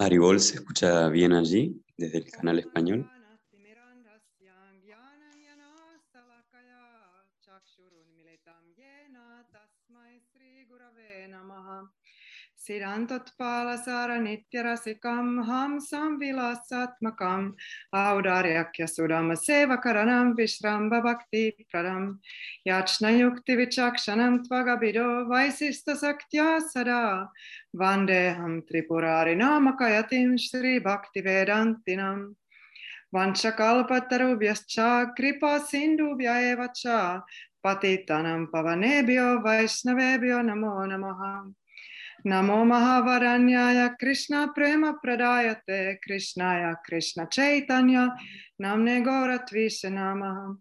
Aribol se escucha bien allí, desde el canal español. Siddhantotpalasara nityarasikam ham samvilasatmakam audaryakya sudama sevakaranam vishramba bhakti pradam. Yachna yukti vichakshanam tvagabido vaisista saktya sada. Vandeham tripurari namakayatim shri bhakti vedantinam. Vanchakalpatarubhyascha kripa sindhubhya eva cha patitanam pavanebhyo vaishnavebhyo namo namaha Namo Mahavaranyaya Krishna Prema Pradayate Krishnaya Krishna Chaitanya Namne Namaha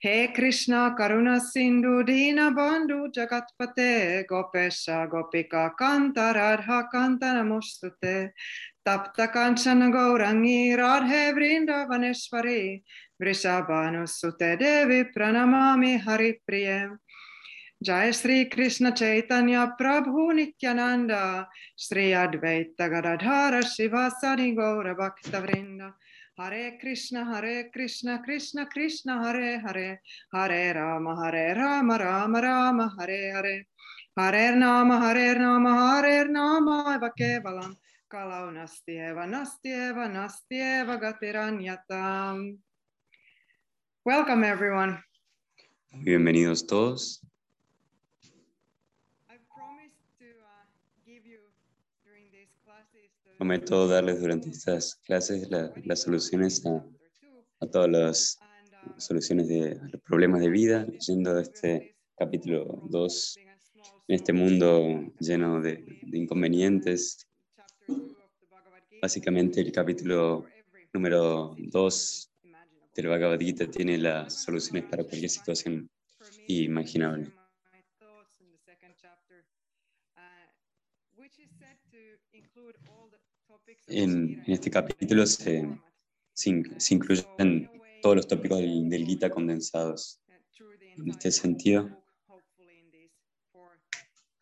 He Krishna Karuna Sindhu Dina Bandhu Jagatpate Gopesha Gopika Kanta Radha Kanta Tapta Kanchana Gaurangi Radhe Vrindavaneshwari Vrishabhanusute Devi Pranamami Hari Priyam Jai Sri Krishna Chaitanya Prabhu Nityananda. Sri Advaita Gadadhara Shivasani Gaura Bhakta Vrinda. Hare Krishna Hare Krishna Krishna Krishna Hare Hare. Hare Rama Hare Rama Rama Rama Hare Hare. Hare Nama Hare Nama Hare Nama Eva Kevalam. Kalau Nasti Eva Nasti Eva Nasti Eva Gatiranyatam Welcome everyone. Bienvenidos todos. Prometo darles durante estas clases las soluciones a, a todas las soluciones de los problemas de vida, leyendo este capítulo 2, en este mundo lleno de, inconvenientes. Básicamente el capítulo número 2 del Bhagavad Gita tiene las soluciones para cualquier situación imaginable. En, en este capítulo se, se, se, incluyen todos los tópicos del, del Gita condensados. En este sentido,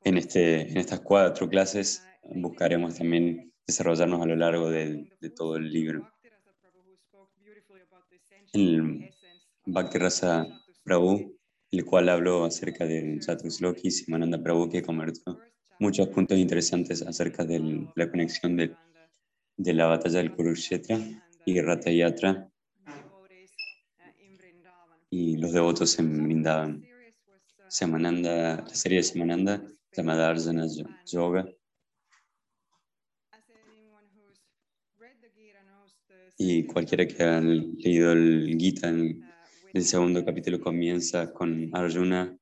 en, este, en estas cuatro clases buscaremos también desarrollarnos a lo largo de, de todo el libro. El Bhakti Rasa Prabhu, el cual habló acerca del Chatusloki Simananda Prabhu, que convirtió muchos puntos interesantes acerca de la conexión de, de la batalla del Kurukshetra y Rata Yatra y los devotos en Vrindavan. Samananda, la serie de Samananda llamada Arjuna Yoga. Y cualquiera que haya leído el Gita, el, el segundo capítulo comienza con Arjuna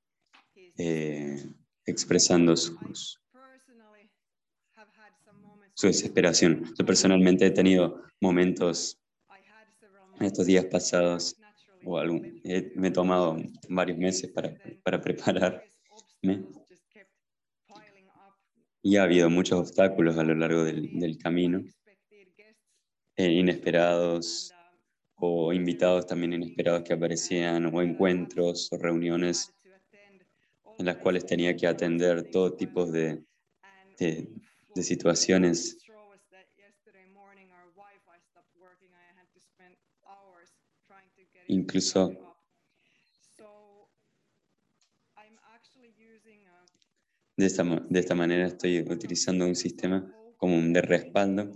eh, expresando sus, su desesperación. Yo personalmente he tenido momentos en estos días pasados, o algún, he, me he tomado varios meses para, para prepararme. Y ha habido muchos obstáculos a lo largo del, del camino, eh, inesperados o invitados también inesperados que aparecían, o encuentros o reuniones en las cuales tenía que atender todo tipo de, de situaciones. Incluso de esta, de esta manera estoy utilizando un sistema como un de respaldo.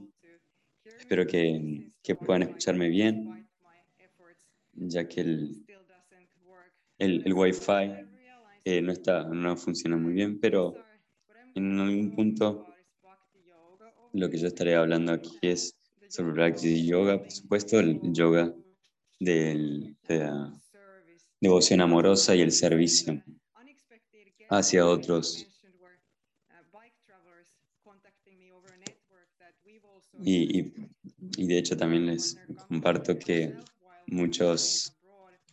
Espero que, que puedan escucharme bien, ya que el, el, el Wi-Fi eh, no, está, no funciona muy bien, pero en algún punto lo que yo estaré hablando aquí es sobre Bhakti Yoga, por supuesto, el yoga del, de la devoción amorosa y el servicio hacia otros. Y, y, y de hecho también les comparto que muchos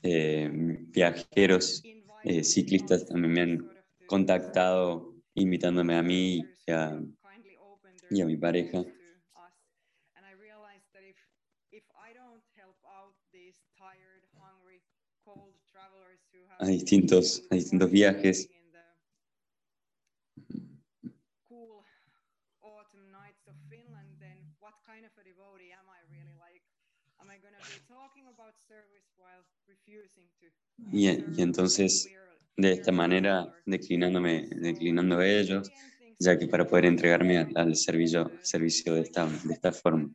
eh, viajeros eh, ciclistas también me han contactado invitándome a mí y a, y a mi pareja. A distintos, a distintos viajes. Y, y entonces, de esta manera, declinándome, declinando ellos, ya que para poder entregarme al, servicio, servicio de, esta, de esta forma.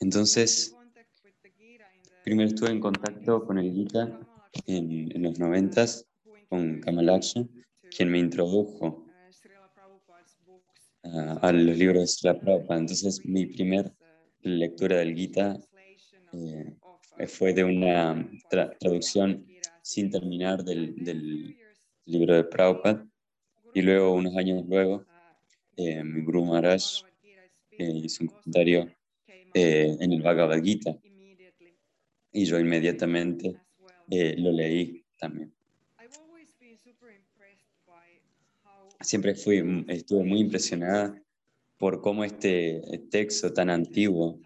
Entonces, Primero estuve en contacto con el Gita en, los noventas con Kamalaksha, quien me introdujo a, los libros de Srila Prabhupada. Entonces, mi primer lectura del Gita eh, fue de una tra- traducción sin terminar del, del libro de Prabhupada. Y luego, unos años luego, eh, Guru Maharaj eh, hizo un comentario eh, en el Bhagavad Gita y yo inmediatamente eh, lo leí también. Siempre fui, estuve muy impresionada por cómo este texto tan antiguo,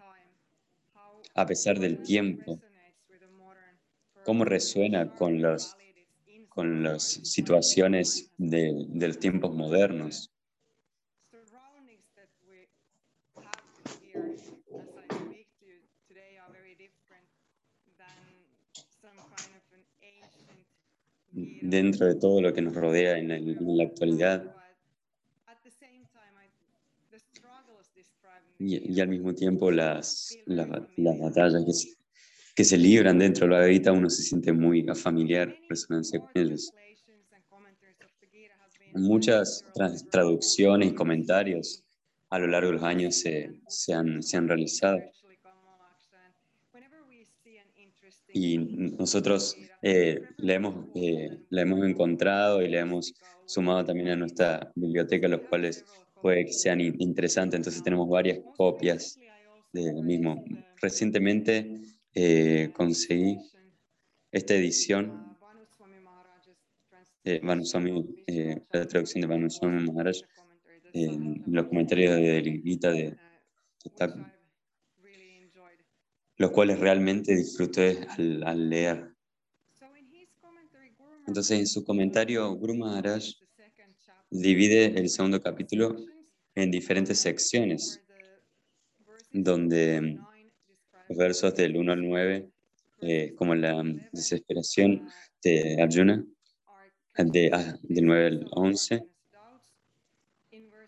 a pesar del tiempo, cómo resuena con, los, con las situaciones de, de los tiempos modernos. dentro de todo lo que nos rodea en, en la actualidad But at the same time, I, the struggles described in the y, al mismo tiempo las, las, ba- las batallas que se, libran dentro de la Gita, uno se siente muy familiar, resonancia con ellos. Muchas traducciones y comentarios a lo largo de los años se, se han, se han realizado y nosotros eh, hemos, eh, la hemos encontrado y la hemos sumado también a nuestra biblioteca, los cuales puede que sean in- interesantes. Entonces tenemos varias copias del mismo. Recientemente eh, conseguí esta edición de Vanuswami, eh, la traducción de Vanuswami Maharaj en los comentarios de Gita de los cuales realmente disfruté al, al leer. Entonces, en su comentario, Guru Maharaj divide el segundo capítulo en diferentes secciones, donde los versos del 1 al 9, eh, como la desesperación de Arjuna, de, ah, del 9 al 11,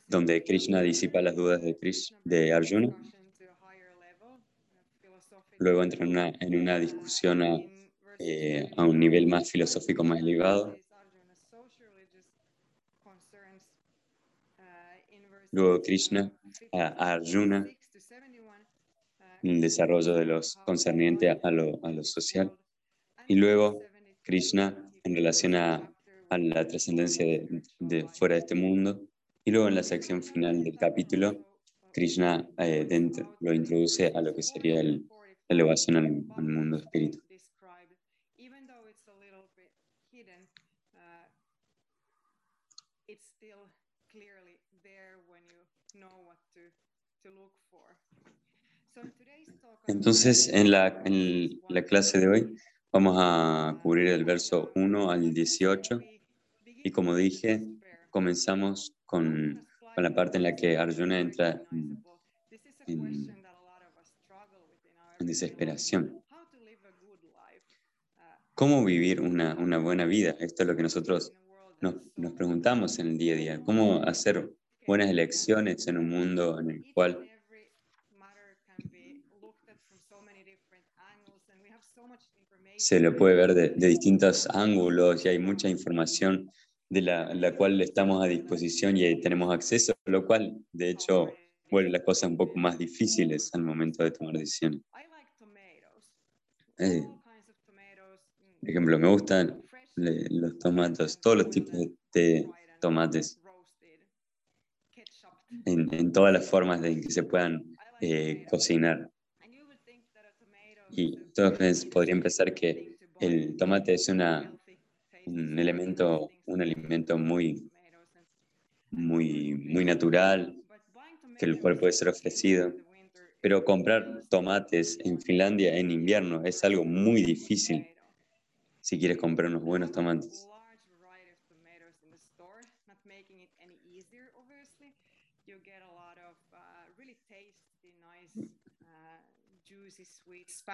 donde Krishna disipa las dudas de, de Arjuna. Luego entra en una, en una discusión a, eh, a un nivel más filosófico, más elevado. Luego Krishna a, Arjuna, el desarrollo de los concerniente a, lo, a lo social. Y luego Krishna en relación a, a la trascendencia de, de fuera de este mundo. Y luego en la sección final del capítulo, Krishna eh, dentro- lo introduce a lo que sería el, la elevación al, al mundo espíritu. Entonces, en la, en la clase de hoy vamos a cubrir el verso 1 al 18 y como dije, comenzamos con, con la parte en la que Arjuna entra en, en- en desesperación. ¿Cómo vivir una, una buena vida? Esto es lo que nosotros nos, nos preguntamos en el día a día. ¿Cómo hacer buenas elecciones en un mundo en el cual se lo puede ver de, de distintos ángulos y hay mucha información de la, la cual estamos a disposición y tenemos acceso, lo cual de hecho vuelve las cosas un poco más difíciles al momento de tomar decisiones. Eh, por ejemplo, me gustan los tomates, todos los tipos de tomates, en, en todas las formas de que se puedan eh, cocinar. Y pens- podrían pensar que el tomate es una, un elemento, un alimento muy, muy, muy natural, que el cual puede ser ofrecido. Pero comprar tomates en Finlandia en invierno es algo muy difícil. si quieres comprar unos buenos tomates.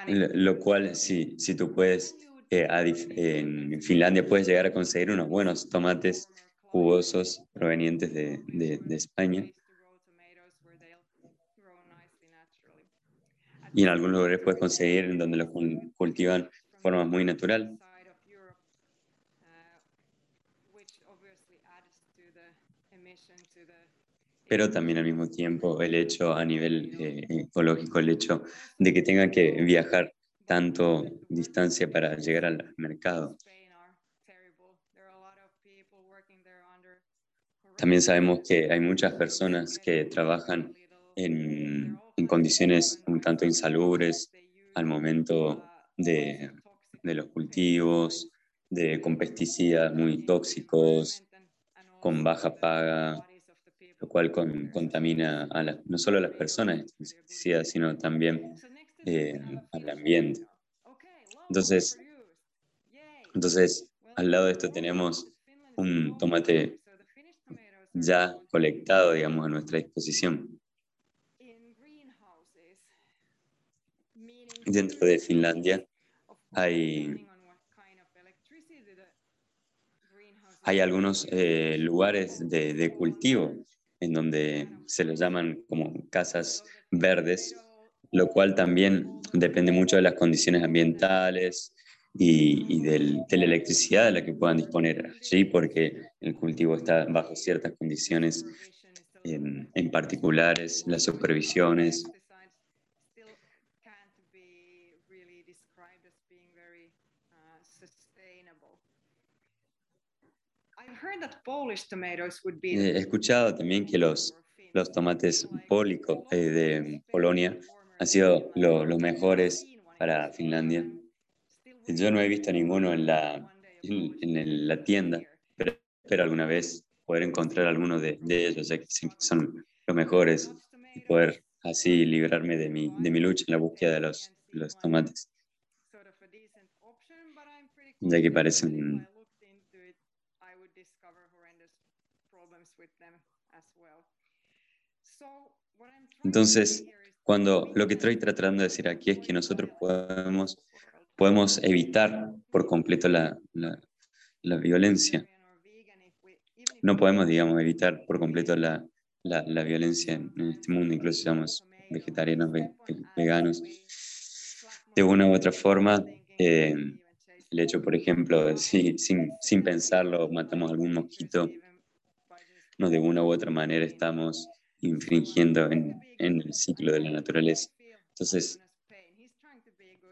Lo cual, si, si tú puedes, eh, en Finlandia puedes llegar a conseguir unos buenos tomates jugosos provenientes de, de, de España. Y en algunos lugares puedes conseguir en donde los cultivan de forma muy natural. Pero también al mismo tiempo el hecho a nivel eh, ecológico, el hecho de que tengan que viajar tanto distancia para llegar al mercado. También sabemos que hay muchas personas que trabajan en, en condiciones un tanto insalubres al momento de, de los cultivos, de, con pesticidas muy tóxicos, con baja paga, lo cual contamina a no solo a las personas, sino también eh, al ambiente. Entonces, entonces, al lado de esto tenemos un tomate ya colectado, digamos, a nuestra disposición. Dentro de Finlandia hay, hay algunos eh, lugares de cultivo en donde se les llaman como casas verdes, lo cual también depende mucho de las condiciones ambientales y, de la electricidad de la que puedan disponer allí, porque el cultivo está bajo ciertas condiciones en, en particulares, las supervisiones. He escuchado también que los, los tomates pólicos eh, de Polonia han sido los mejores para Finlandia. Yo no he visto ninguno en la, en, la tienda, pero espero alguna vez poder encontrar alguno de, ellos, ya que son los mejores y poder así librarme de mi, de mi lucha en la búsqueda de los, los tomates, ya que parecen Entonces, cuando lo que estoy tratando de decir aquí es que nosotros podemos, podemos evitar por completo la, la, violencia. No podemos, digamos, evitar por completo la, la violencia en, este mundo, incluso si somos vegetarianos, veganos. De una u otra forma, eh, el hecho, por ejemplo, de si sin, sin pensarlo matamos algún mosquito, no de una u otra manera estamos infringiendo en, el ciclo de la naturaleza. Entonces,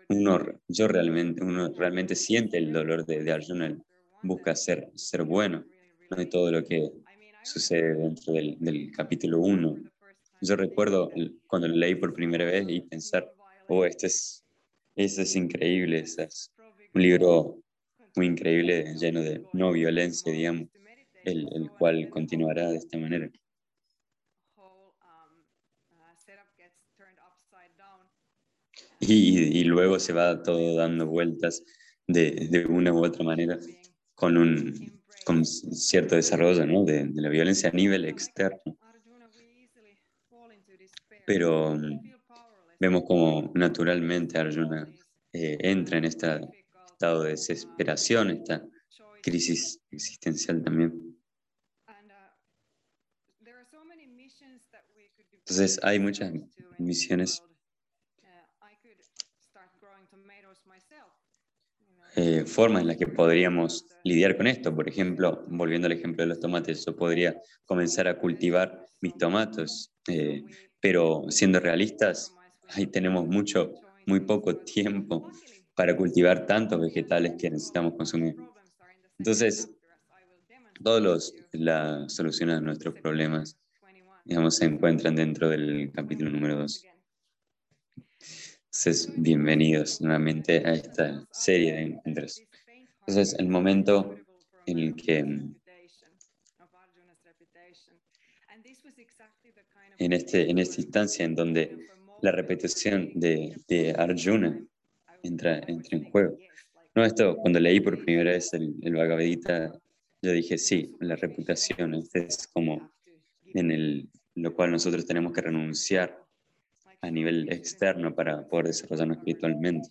uno, yo realmente, uno realmente siente el dolor de, de Arjuna, busca ser, ser bueno, no todo lo que sucede dentro del, del capítulo 1. Yo recuerdo cuando lo leí por primera vez y pensar, oh, este es, este es increíble, este es un libro muy increíble, lleno de no violencia, digamos, el, el cual continuará de esta manera. Y, luego se va todo dando vueltas de, de una u otra manera con un con cierto desarrollo ¿no? de, de, la violencia a nivel externo. Pero mm, vemos como naturalmente Arjuna eh, entra en este estado de desesperación, esta crisis existencial también. Entonces hay muchas misiones Eh, formas en las que podríamos lidiar con esto. Por ejemplo, volviendo al ejemplo de los tomates, yo podría comenzar a cultivar mis tomatos, eh, pero siendo realistas, ahí tenemos mucho, muy poco tiempo para cultivar tantos vegetales que necesitamos consumir. Entonces, todas las soluciones a nuestros problemas, digamos, se encuentran dentro del capítulo número 2. Entonces, bienvenidos nuevamente a esta serie de encuentros. Entonces, el momento en el que en, este, en esta instancia en donde la repetición de, de Arjuna entra, entra en juego. No, esto, cuando leí por primera vez el, el Bhagavad Gita, yo dije, sí, la reputación, este es como en el, lo cual nosotros tenemos que renunciar a nivel externo para poder desarrollarnos espiritualmente.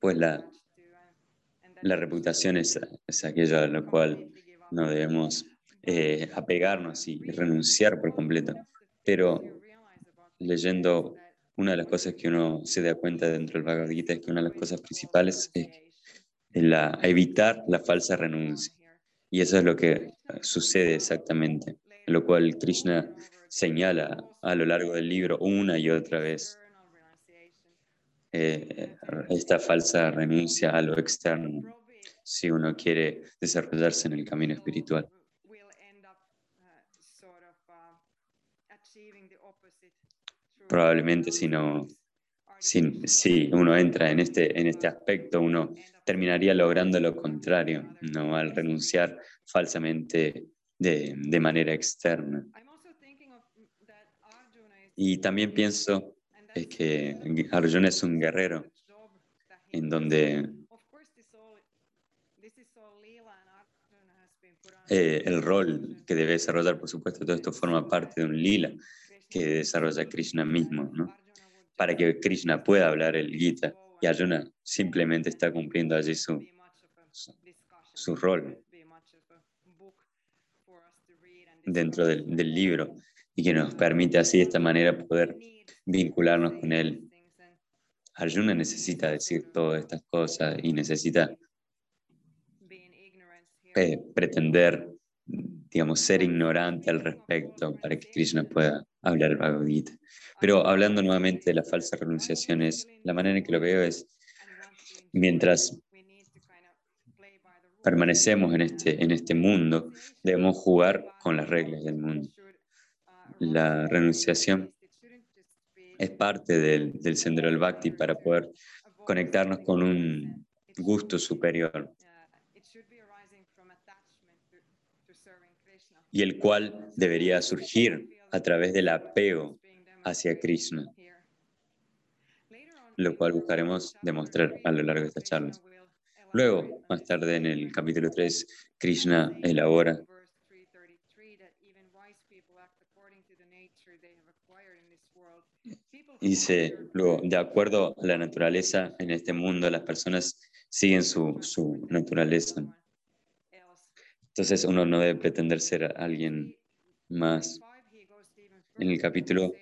Pues la, la reputación es, es aquello a lo cual no debemos eh, apegarnos y renunciar por completo. Pero leyendo una de las cosas que uno se da cuenta dentro del Bhagavad Gita es que una de las cosas principales es la, evitar la falsa renuncia. Y eso es lo que sucede exactamente, lo cual Krishna señala a lo largo del libro una y otra vez. Eh, esta falsa renuncia a lo externo, si uno quiere desarrollarse en el camino espiritual. Probablemente si no, si, uno entra en este, en este aspecto, uno terminaría logrando lo contrario, ¿no? al renunciar falsamente de, de manera externa. Y también pienso es que Arjuna es un guerrero, en donde eh, el rol que debe desarrollar, por supuesto, todo esto forma parte de un lila que desarrolla Krishna mismo, ¿no? Para que Krishna pueda hablar el Gita y Arjuna simplemente está cumpliendo allí su, su, rol dentro del, del, libro y que nos permite así de esta manera poder vincularnos con él. Arjuna necesita decir todas estas cosas y necesita eh, pretender digamos, ser ignorante al respecto para que Krishna pueda hablar el Bhagavad Gita. Pero hablando nuevamente de las falsas renunciaciones, la manera en que lo veo es, mientras permanecemos en este, en este mundo, debemos jugar con las reglas del mundo. La renunciación es parte del, del sendero del Bhakti para poder conectarnos con un gusto superior, y el cual debería surgir a través del apego hacia Krishna, lo cual buscaremos demostrar a lo largo de estas charlas. Luego, más tarde en el capítulo 3, Krishna elabora Dice, luego, de acuerdo a la naturaleza en este mundo, las personas siguen su, su naturaleza. Entonces uno no debe pretender ser alguien más. En el capítulo,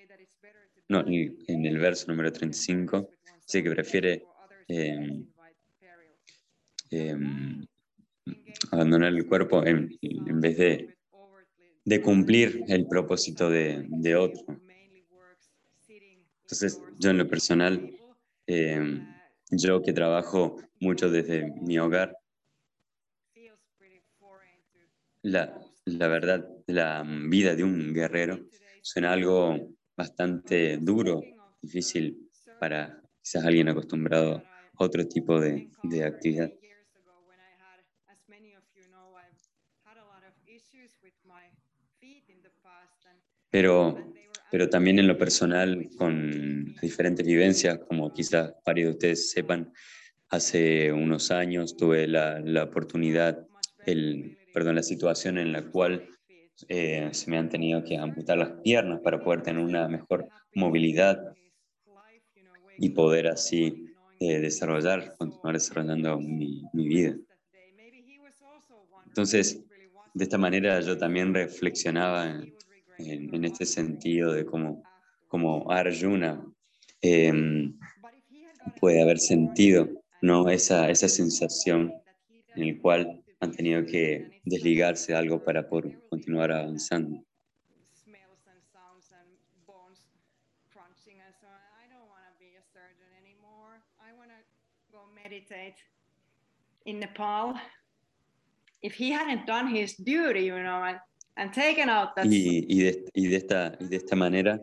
no, en el verso número 35, dice que prefiere em, em, abandonar el cuerpo en, vez de, cumplir el propósito de, otro. Entonces, yo en lo personal, em, yo que trabajo mucho desde mi hogar, la, la verdad, la vida de un guerrero suena algo bastante duro, difícil para quizás alguien acostumbrado a otro tipo de actividad. Pero, pero también en lo personal, con diferentes vivencias, como quizás varios de ustedes sepan, hace unos años tuve la, la oportunidad, el, perdón, la situación en la cual eh, se me han tenido que amputar las piernas para poder tener una mejor movilidad y poder así eh, desarrollar, continuar desarrollando mi, mi, vida. Entonces, de esta manera yo también reflexionaba en, en, este sentido de cómo, cómo Arjuna em, puede haber sentido ¿no? esa, esa sensación en el cual han tenido que desligarse de algo para poder continuar avanzando. in Nepal. If he hadn't done his duty, you know, Y, y, de, y, de esta, y de esta manera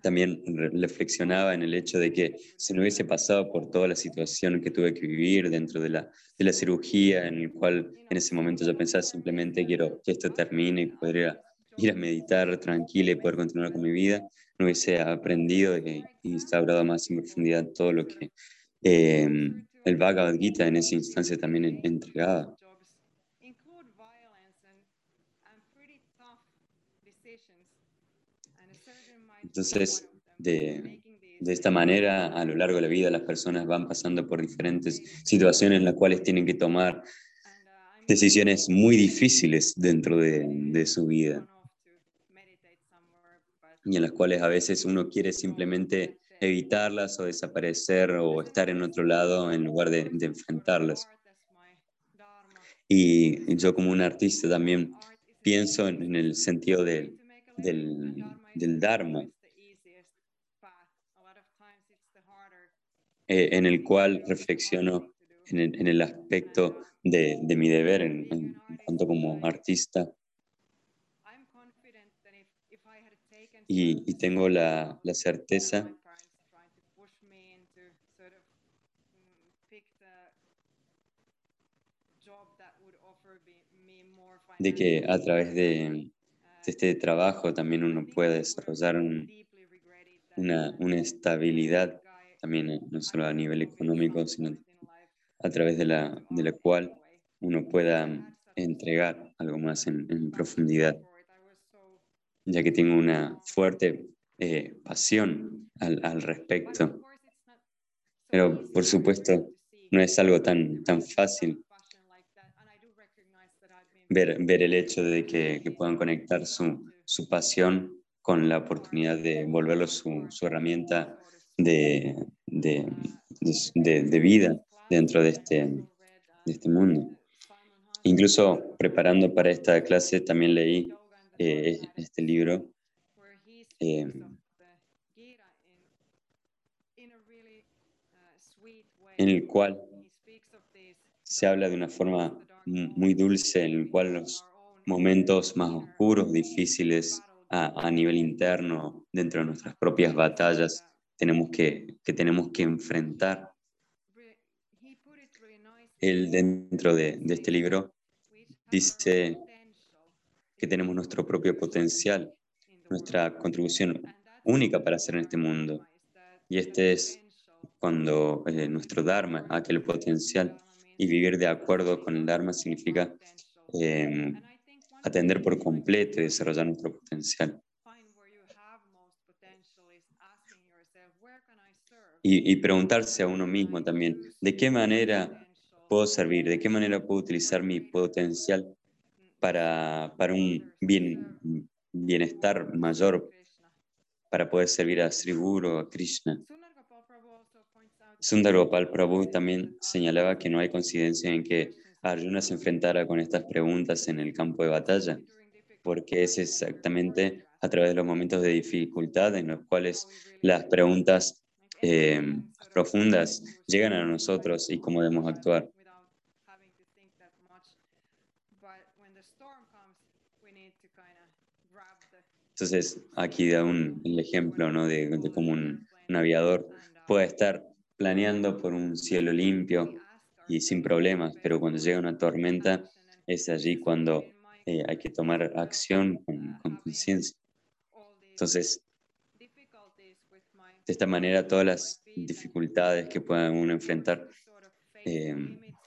también reflexionaba en el hecho de que si no hubiese pasado por toda la situación que tuve que vivir dentro de la, de la cirugía, en el cual en ese momento yo pensaba simplemente quiero que esto termine y poder ir a, meditar tranquila y poder continuar con mi vida, no hubiese aprendido y instaurado más en profundidad todo lo que eh, el Bhagavad Gita en esa instancia también entregaba. Entonces, de, de esta manera, a lo largo de la vida, las personas van pasando por diferentes situaciones en las cuales tienen que tomar decisiones muy difíciles dentro de, de, su vida y en las cuales a veces uno quiere simplemente evitarlas o desaparecer o estar en otro lado en lugar de, de enfrentarlas. Y yo como un artista también pienso en el sentido de, del, del Dharma, eh, en el cual reflexiono en el, en el aspecto de, de, mi deber en, en, tanto como artista. Y, y tengo la, la certeza de que a través de, de este trabajo también uno puede desarrollar un, una, una, estabilidad, también no solo a nivel económico, sino a través de la, de la cual uno pueda entregar algo más en, en profundidad, ya que tengo una fuerte eh, pasión al, al respecto. Pero por supuesto, no es algo tan, tan fácil ver, ver el hecho de que, que puedan conectar su, su, pasión con la oportunidad de volverlo su, su herramienta de, de, de, de, vida dentro de este, este mundo. Incluso preparando para esta clase también leí eh, este libro eh, en el cual se habla de una forma muy dulce en el cual los momentos más oscuros, difíciles a, a, nivel interno, dentro de nuestras propias batallas, tenemos que, que tenemos que enfrentar. Él dentro de, de este libro dice que tenemos nuestro propio potencial, nuestra contribución única para hacer en este mundo. Y este es cuando eh, nuestro Dharma, aquel potencial, y vivir de acuerdo con el Dharma significa eh, atender por completo y desarrollar nuestro potencial. Y, y, preguntarse a uno mismo también, ¿de qué manera puedo servir? ¿De qué manera puedo utilizar mi potencial para, para un bien, bienestar mayor, para poder servir a Sri Guru, a Krishna? Sundar Gopal Prabhu también señalaba que no hay coincidencia en que Arjuna se enfrentara con estas preguntas en el campo de batalla, porque es exactamente a través de los momentos de dificultad en los cuales las preguntas eh, profundas llegan a nosotros y cómo debemos actuar. Entonces, aquí da un, el ejemplo ¿no? de, de cómo un, un aviador puede estar planeando por un cielo limpio y sin problemas, pero cuando llega una tormenta es allí cuando eh, hay que tomar acción con, con conciencia. Entonces, de esta manera, todas las dificultades que pueda uno enfrentar, eh,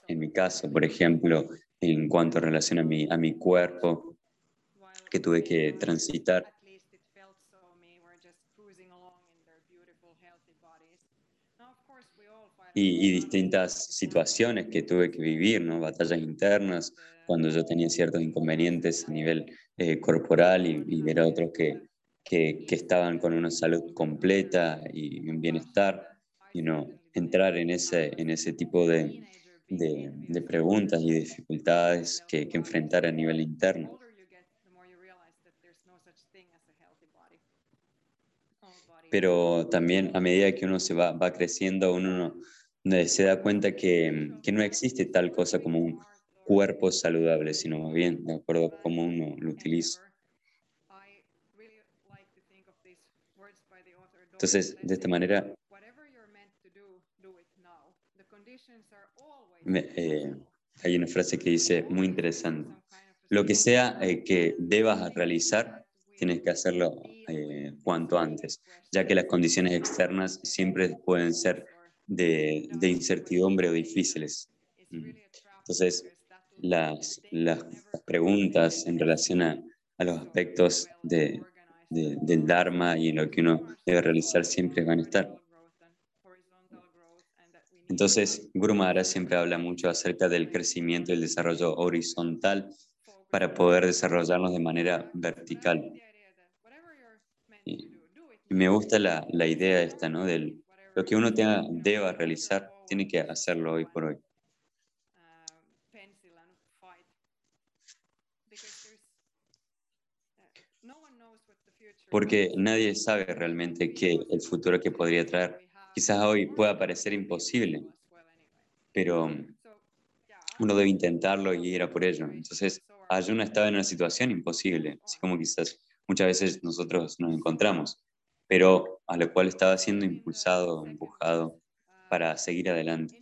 en mi caso, por ejemplo, en cuanto a relación a mi, a mi cuerpo, que tuve que transitar, y, y, distintas situaciones que tuve que vivir, ¿no? batallas internas, cuando yo tenía ciertos inconvenientes a nivel eh, corporal y, y, ver a otros que, que, que, estaban con una salud completa y un bienestar, y no entrar en ese, en ese tipo de, de, de preguntas y dificultades que, que enfrentar a nivel interno. Pero también a medida que uno se va, va creciendo, uno no, se da cuenta que, que, no existe tal cosa como un cuerpo saludable, sino más bien de acuerdo a cómo uno lo utiliza. Entonces, de esta manera, me, eh, hay una frase que dice muy interesante. Lo que sea eh, que debas realizar, tienes que hacerlo eh, cuanto antes, ya que las condiciones externas siempre pueden ser de, incertidumbre o difíciles. Entonces, las, las preguntas en relación a, a los aspectos de, de, del Dharma y lo que uno debe realizar siempre van a estar. Entonces, Guru Maharaj siempre habla mucho acerca del crecimiento y el desarrollo horizontal para poder desarrollarnos de manera vertical. Me gusta la, la idea esta, ¿no? Del, lo que uno tenga, deba realizar, tiene que hacerlo hoy por hoy. Porque nadie sabe realmente qué el futuro que podría traer. Quizás hoy pueda parecer imposible, pero uno debe intentarlo y ir a por ello. Entonces, Ayuna estaba en una situación imposible, así como quizás muchas veces nosotros nos encontramos, pero a lo cual estaba siendo impulsado, empujado para seguir adelante.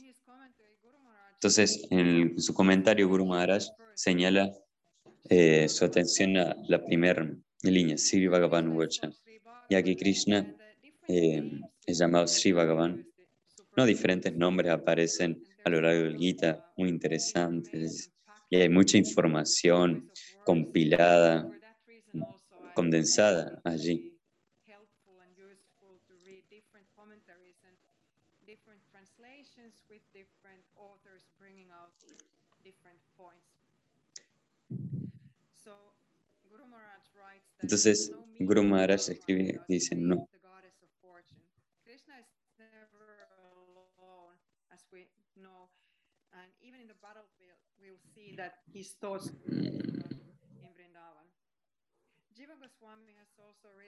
Entonces, en, su comentario, Guru Maharaj señala eh, su atención a la primera línea, Sri Bhagavan Vacha, ya que Krishna eh, es llamado Sri Bhagavan. No diferentes nombres aparecen a lo largo del Gita, muy interesantes, y hay mucha información compilada, condensada allí. Entonces, Guru Maharaj escribe, dice, no,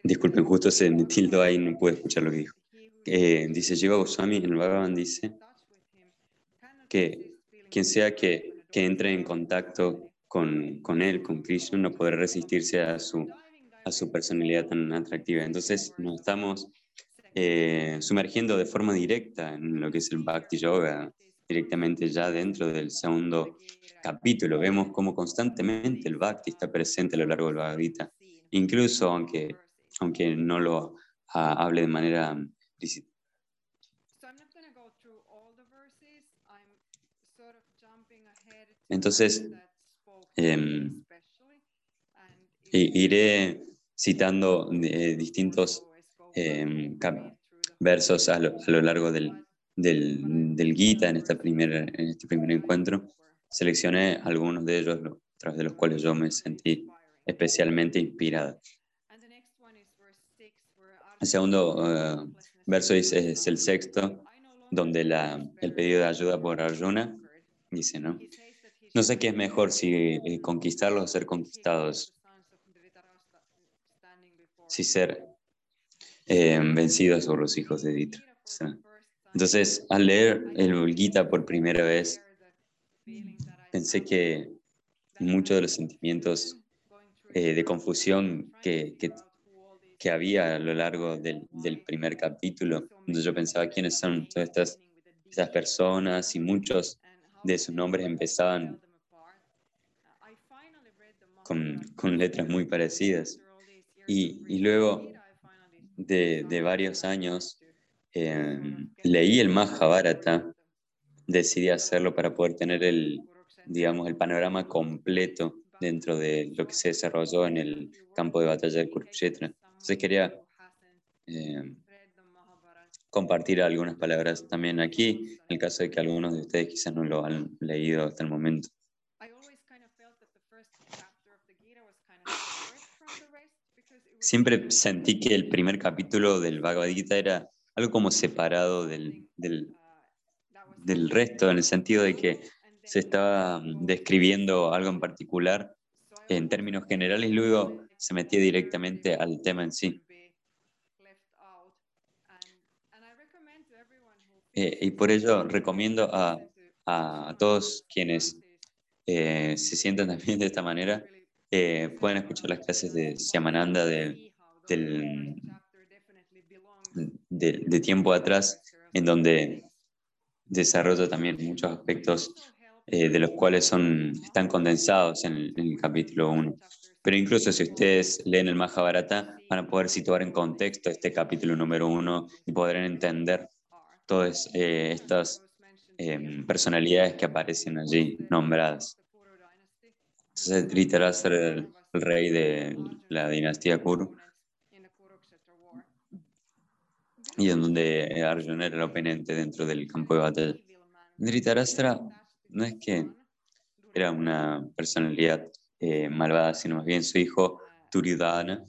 Disculpen, justo se me tildo ahí, no pude escuchar lo que dijo. Eh, dice Jiva Goswami en el Bhagavan dice que quien sea que, que entre en contacto con, con, él, con Krishna, no podrá resistirse a su, a su personalidad tan atractiva. Entonces nos estamos eh, sumergiendo de forma directa en lo que es el Bhakti Yoga, directamente ya dentro del segundo capítulo. Vemos cómo constantemente el Bhakti está presente a lo largo del Bhagavad incluso aunque, aunque no lo hable de manera explícita. Entonces, em, iré citando eh, distintos em, versos a lo, a lo largo del, del, del, Gita en, esta primera, en este primer encuentro. Seleccioné algunos de ellos, tras de los cuales yo me sentí especialmente inspirada. El segundo uh, verso es, es, el sexto, donde la, el pedido de ayuda por Arjuna dice, ¿no? No sé qué es mejor, si eh, conquistarlos o ser conquistados. Si ser eh, vencidos por los hijos de Ditra. Entonces, al leer el Gita por primera vez, pensé que muchos de los sentimientos eh, de confusión que, que, había a lo largo del, del, primer capítulo, donde yo pensaba quiénes son todas estas, estas personas y muchos de sus nombres empezaban con, con letras muy parecidas. Y, y luego de, de varios años Em, leí el Mahabharata, decidí hacerlo para poder tener el, digamos, el panorama completo dentro de lo que se desarrolló en el campo de batalla de Kurukshetra. Entonces quería em, compartir algunas palabras también aquí, en el caso de que algunos de ustedes quizás no lo han leído hasta el momento. Siempre sentí que el primer capítulo del Bhagavad Gita era algo como separado del, del, resto, en el sentido de que se estaba mm, describiendo algo en particular en términos generales y luego se metía directamente al tema en sí. Eh, y por ello recomiendo a, a todos quienes eh, se sientan también de esta manera, eh, pueden escuchar las clases de Siamananda de, del, de, tiempo atrás, en donde desarrolla también muchos aspectos eh, de los cuales son, están condensados en el, capítulo 1. Pero incluso si ustedes leen el Mahabharata, van a poder situar en contexto este capítulo número uno y podrán entender todas eh, estas eh, personalidades que aparecen allí nombradas. Entonces, era el, el rey de la dinastía Kuru y en donde Arjuna era el oponente dentro del campo de batalla. Dhritarashtra no es que era una personalidad eh, malvada, sino más bien su hijo Duryodhana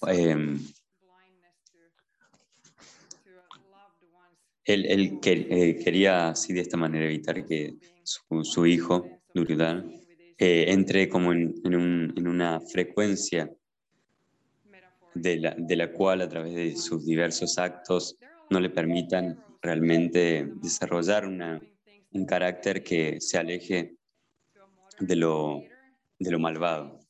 ones. Él, él que- eh, quería así de esta manera evitar que su, su hijo, Duryodhana, eh, entre como en, en un- en una frecuencia de la, de la cual a través de sus diversos actos no le permitan realmente desarrollar una- un carácter que se aleje de lo, de lo malvado.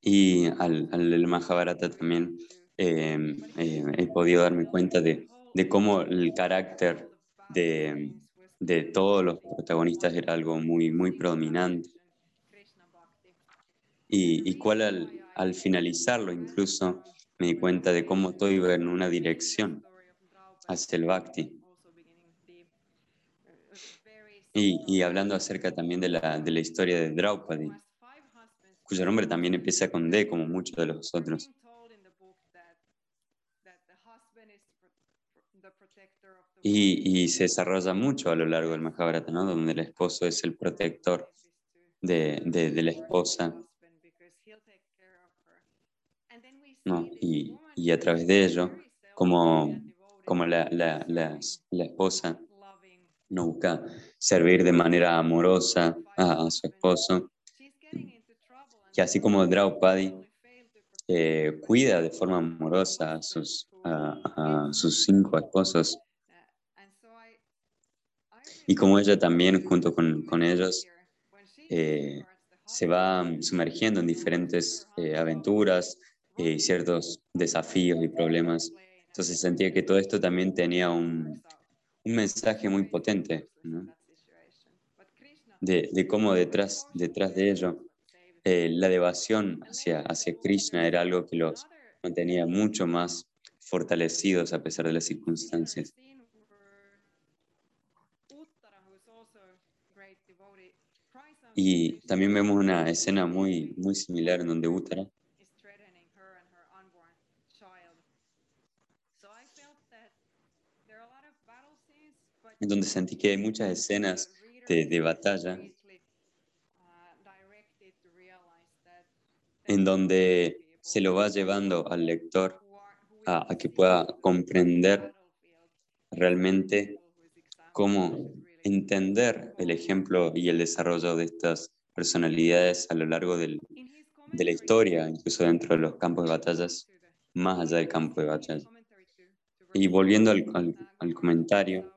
Y al, al del Mahabharata también eh, eh, he podido darme cuenta de, de cómo el carácter de, de todos los protagonistas era algo muy, muy predominante. Y, y cuál al, al finalizarlo incluso me di cuenta de cómo todo iba en una dirección hacia el Bhakti. Y, y hablando acerca también de la, de la historia de Draupadi, cuyo nombre también empieza con D, como muchos de los otros. Y, y se desarrolla mucho a lo largo del Mahabharata, ¿no? Donde el esposo es el protector de, de, de la esposa, ¿no? Y, y a través de ello, como, como la, la, la, la esposa no busca servir de manera amorosa a, a su esposo, que así como Draupadi eh, cuida de forma amorosa a sus, a, sus cinco esposos, y como ella también, junto con, con ellos, eh, se va sumergiendo en diferentes eh, aventuras eh, y ciertos desafíos y problemas. Entonces sentía que todo esto también tenía un, un mensaje muy potente, de, de cómo detrás, detrás de ello eh, la devoción hacia, hacia Krishna era algo que los mantenía mucho más fortalecidos a pesar de las circunstancias. Y también vemos una escena muy, muy similar en donde Uttara en donde sentí que hay muchas escenas de, de batalla en donde se lo va llevando al lector a, que pueda comprender realmente cómo entender el ejemplo y el desarrollo de estas personalidades a lo largo del- de la historia, incluso dentro de los campos de batallas, más allá del campo de batalla. Y volviendo al comentario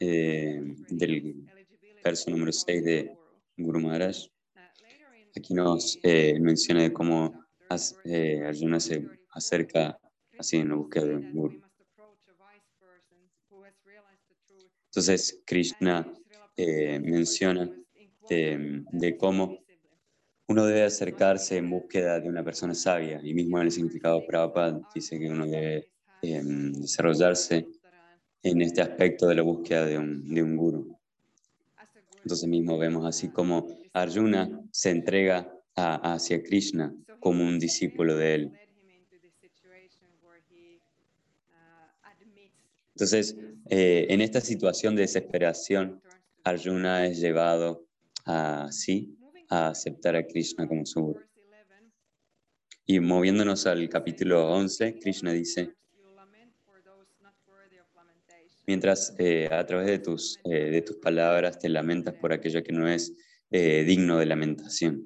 eh, del verso número 6 de Guru Maharaj, aquí nos eh, menciona de cómo eh, Arjuna se acerca así en la búsqueda de un guru. Entonces Krishna eh, menciona de, de cómo uno debe acercarse en búsqueda de una persona sabia y mismo en el significado Prabhupada dice que uno debe eh, desarrollarse en este aspecto de la búsqueda de un, de un guru. Entonces mismo vemos así como Arjuna se entrega a- hacia Krishna como un discípulo de él. Entonces, eh, en esta situación de desesperación, Arjuna es llevado así a aceptar a Krishna como su guru. Y moviéndonos al capítulo 11, Krishna dice, mientras eh, a través de tus, eh, de tus palabras te lamentas por aquello que no es eh, digno de lamentación.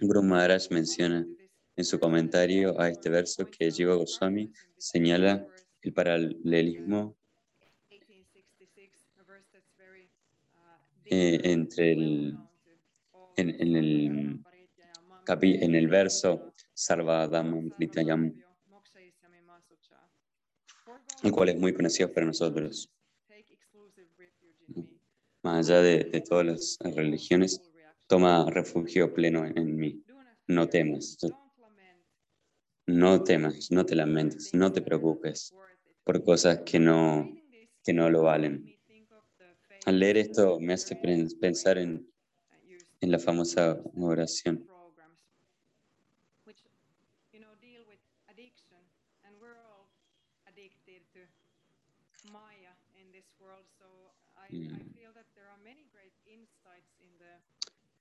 Guru Maharaj menciona en su comentario a este verso que Jiva Goswami señala el paralelismo eh, entre el, en, en, el, en el verso Sarvadamam Pritayam, el cual es muy conocido para nosotros. Más allá de, todas las religiones, toma refugio pleno en mí. No temas. No temas, no te lamentes, no te preocupes por cosas que no, que no lo valen. Al leer esto me hace pensar en, en la famosa oración.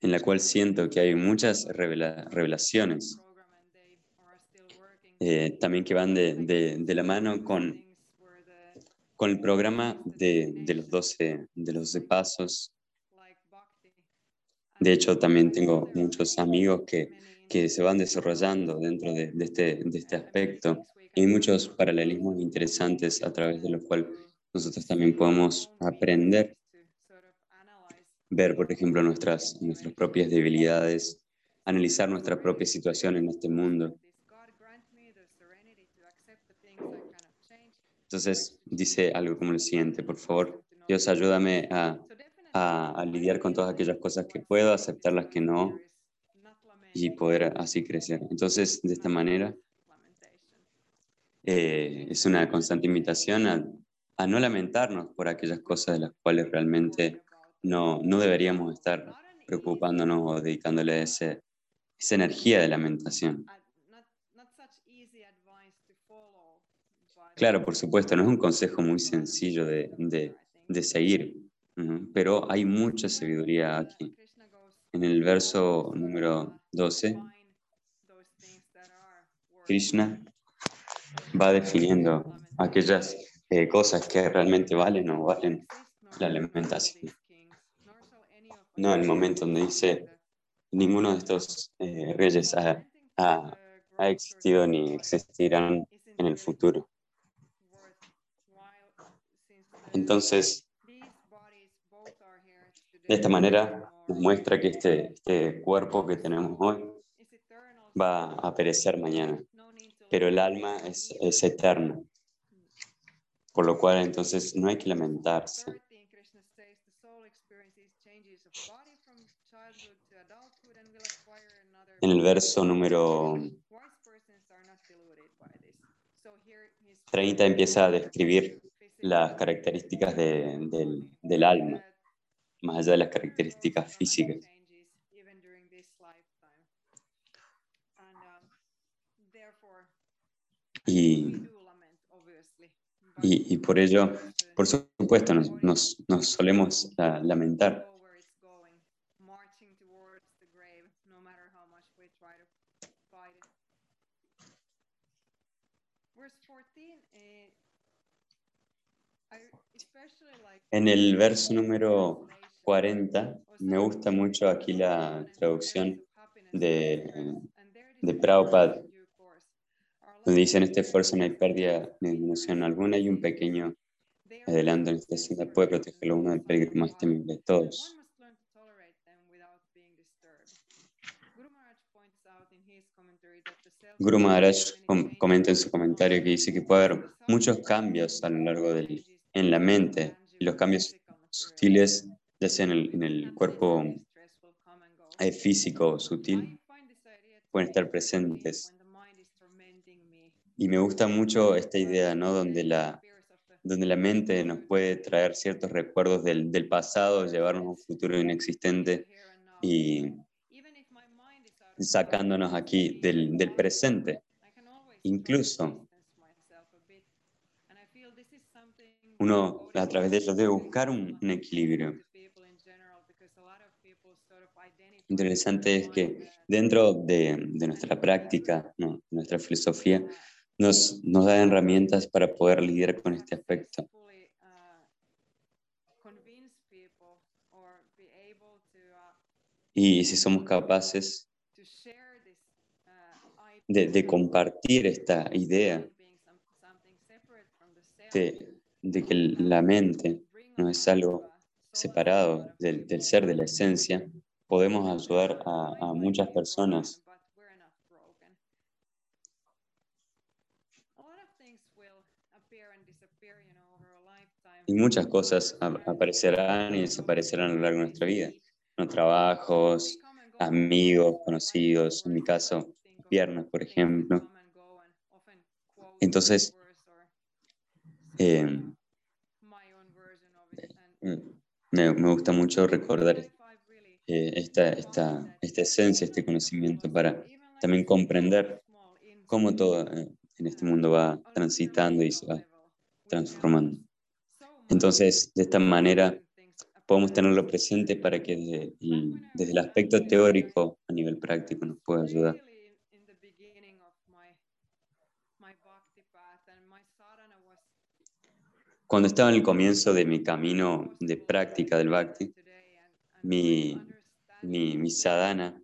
En la cual siento que hay muchas revelaciones eh, también que van de, de, de, la mano con, con el programa de, de, los 12, de los 12 pasos. De hecho, también tengo muchos amigos que, que se van desarrollando dentro de, de, este, de este aspecto. Y hay muchos paralelismos interesantes a través de los cuales nosotros también podemos aprender, ver, por ejemplo, nuestras, nuestras propias debilidades, analizar nuestra propia situación en este mundo Entonces dice algo como lo siguiente, por favor, Dios ayúdame a, a, lidiar con todas aquellas cosas que puedo, aceptar las que no y poder así crecer. Entonces, de esta manera, eh, es una constante invitación a, a, no lamentarnos por aquellas cosas de las cuales realmente no, no deberíamos estar preocupándonos o dedicándole ese, esa energía de lamentación. Claro, por supuesto, no es un consejo muy sencillo de, seguir, pero hay mucha sabiduría aquí. En el verso número 12, Krishna va definiendo aquellas eh, cosas que realmente valen o valen la alimentación. No, el momento donde dice, ninguno de estos eh, reyes ha, ha, ha existido ni existirán en el futuro. Entonces, de esta manera nos muestra que este, este cuerpo que tenemos hoy va a perecer mañana, pero el alma es, es eterna, por lo cual entonces no hay que lamentarse. En el verso número 30 empieza a describir las características de, del, del alma, más allá de las características físicas. Y, y, y, por ello, por supuesto, nos, nos, nos solemos la, lamentar. En el verso número 40, me gusta mucho aquí la traducción de, de Prabhupada, donde dice en este esfuerzo no hay pérdida ni disminución alguna y un pequeño adelanto en esta ciudad puede protegerlo uno del peligro más temible de todos. Guru Maharaj comenta en su comentario que dice que puede haber muchos cambios a lo largo del en la mente y los cambios sutiles, ya sea en el, en el cuerpo eh, físico sutil, pueden estar presentes. Y me gusta mucho esta idea, ¿no? Donde la, donde la mente nos puede traer ciertos recuerdos del, del pasado, llevarnos a un futuro inexistente y sacándonos aquí del, del presente. Incluso uno a través de ellos debe buscar un, un equilibrio. Interesante es que dentro de, nuestra práctica, ¿no? nuestra filosofía, nos, nos da herramientas para poder lidiar con este aspecto. Y si somos capaces de, de compartir esta idea de, de que la mente no es algo separado del, del ser, de la esencia, podemos ayudar a, a muchas personas Y muchas cosas aparecerán y desaparecerán a lo largo de nuestra vida. Los trabajos, amigos, conocidos, en mi caso, piernas, por ejemplo. Entonces, em, me, gusta mucho recordar eh, esta, esta, esta esencia, este conocimiento para también comprender cómo todo eh, en este mundo va transitando y se va transformando. Entonces, de esta manera podemos tenerlo presente para que desde el, aspecto teórico a nivel práctico nos pueda ayudar. Cuando estaba en el comienzo de mi camino de práctica del Bhakti, mi, sadhana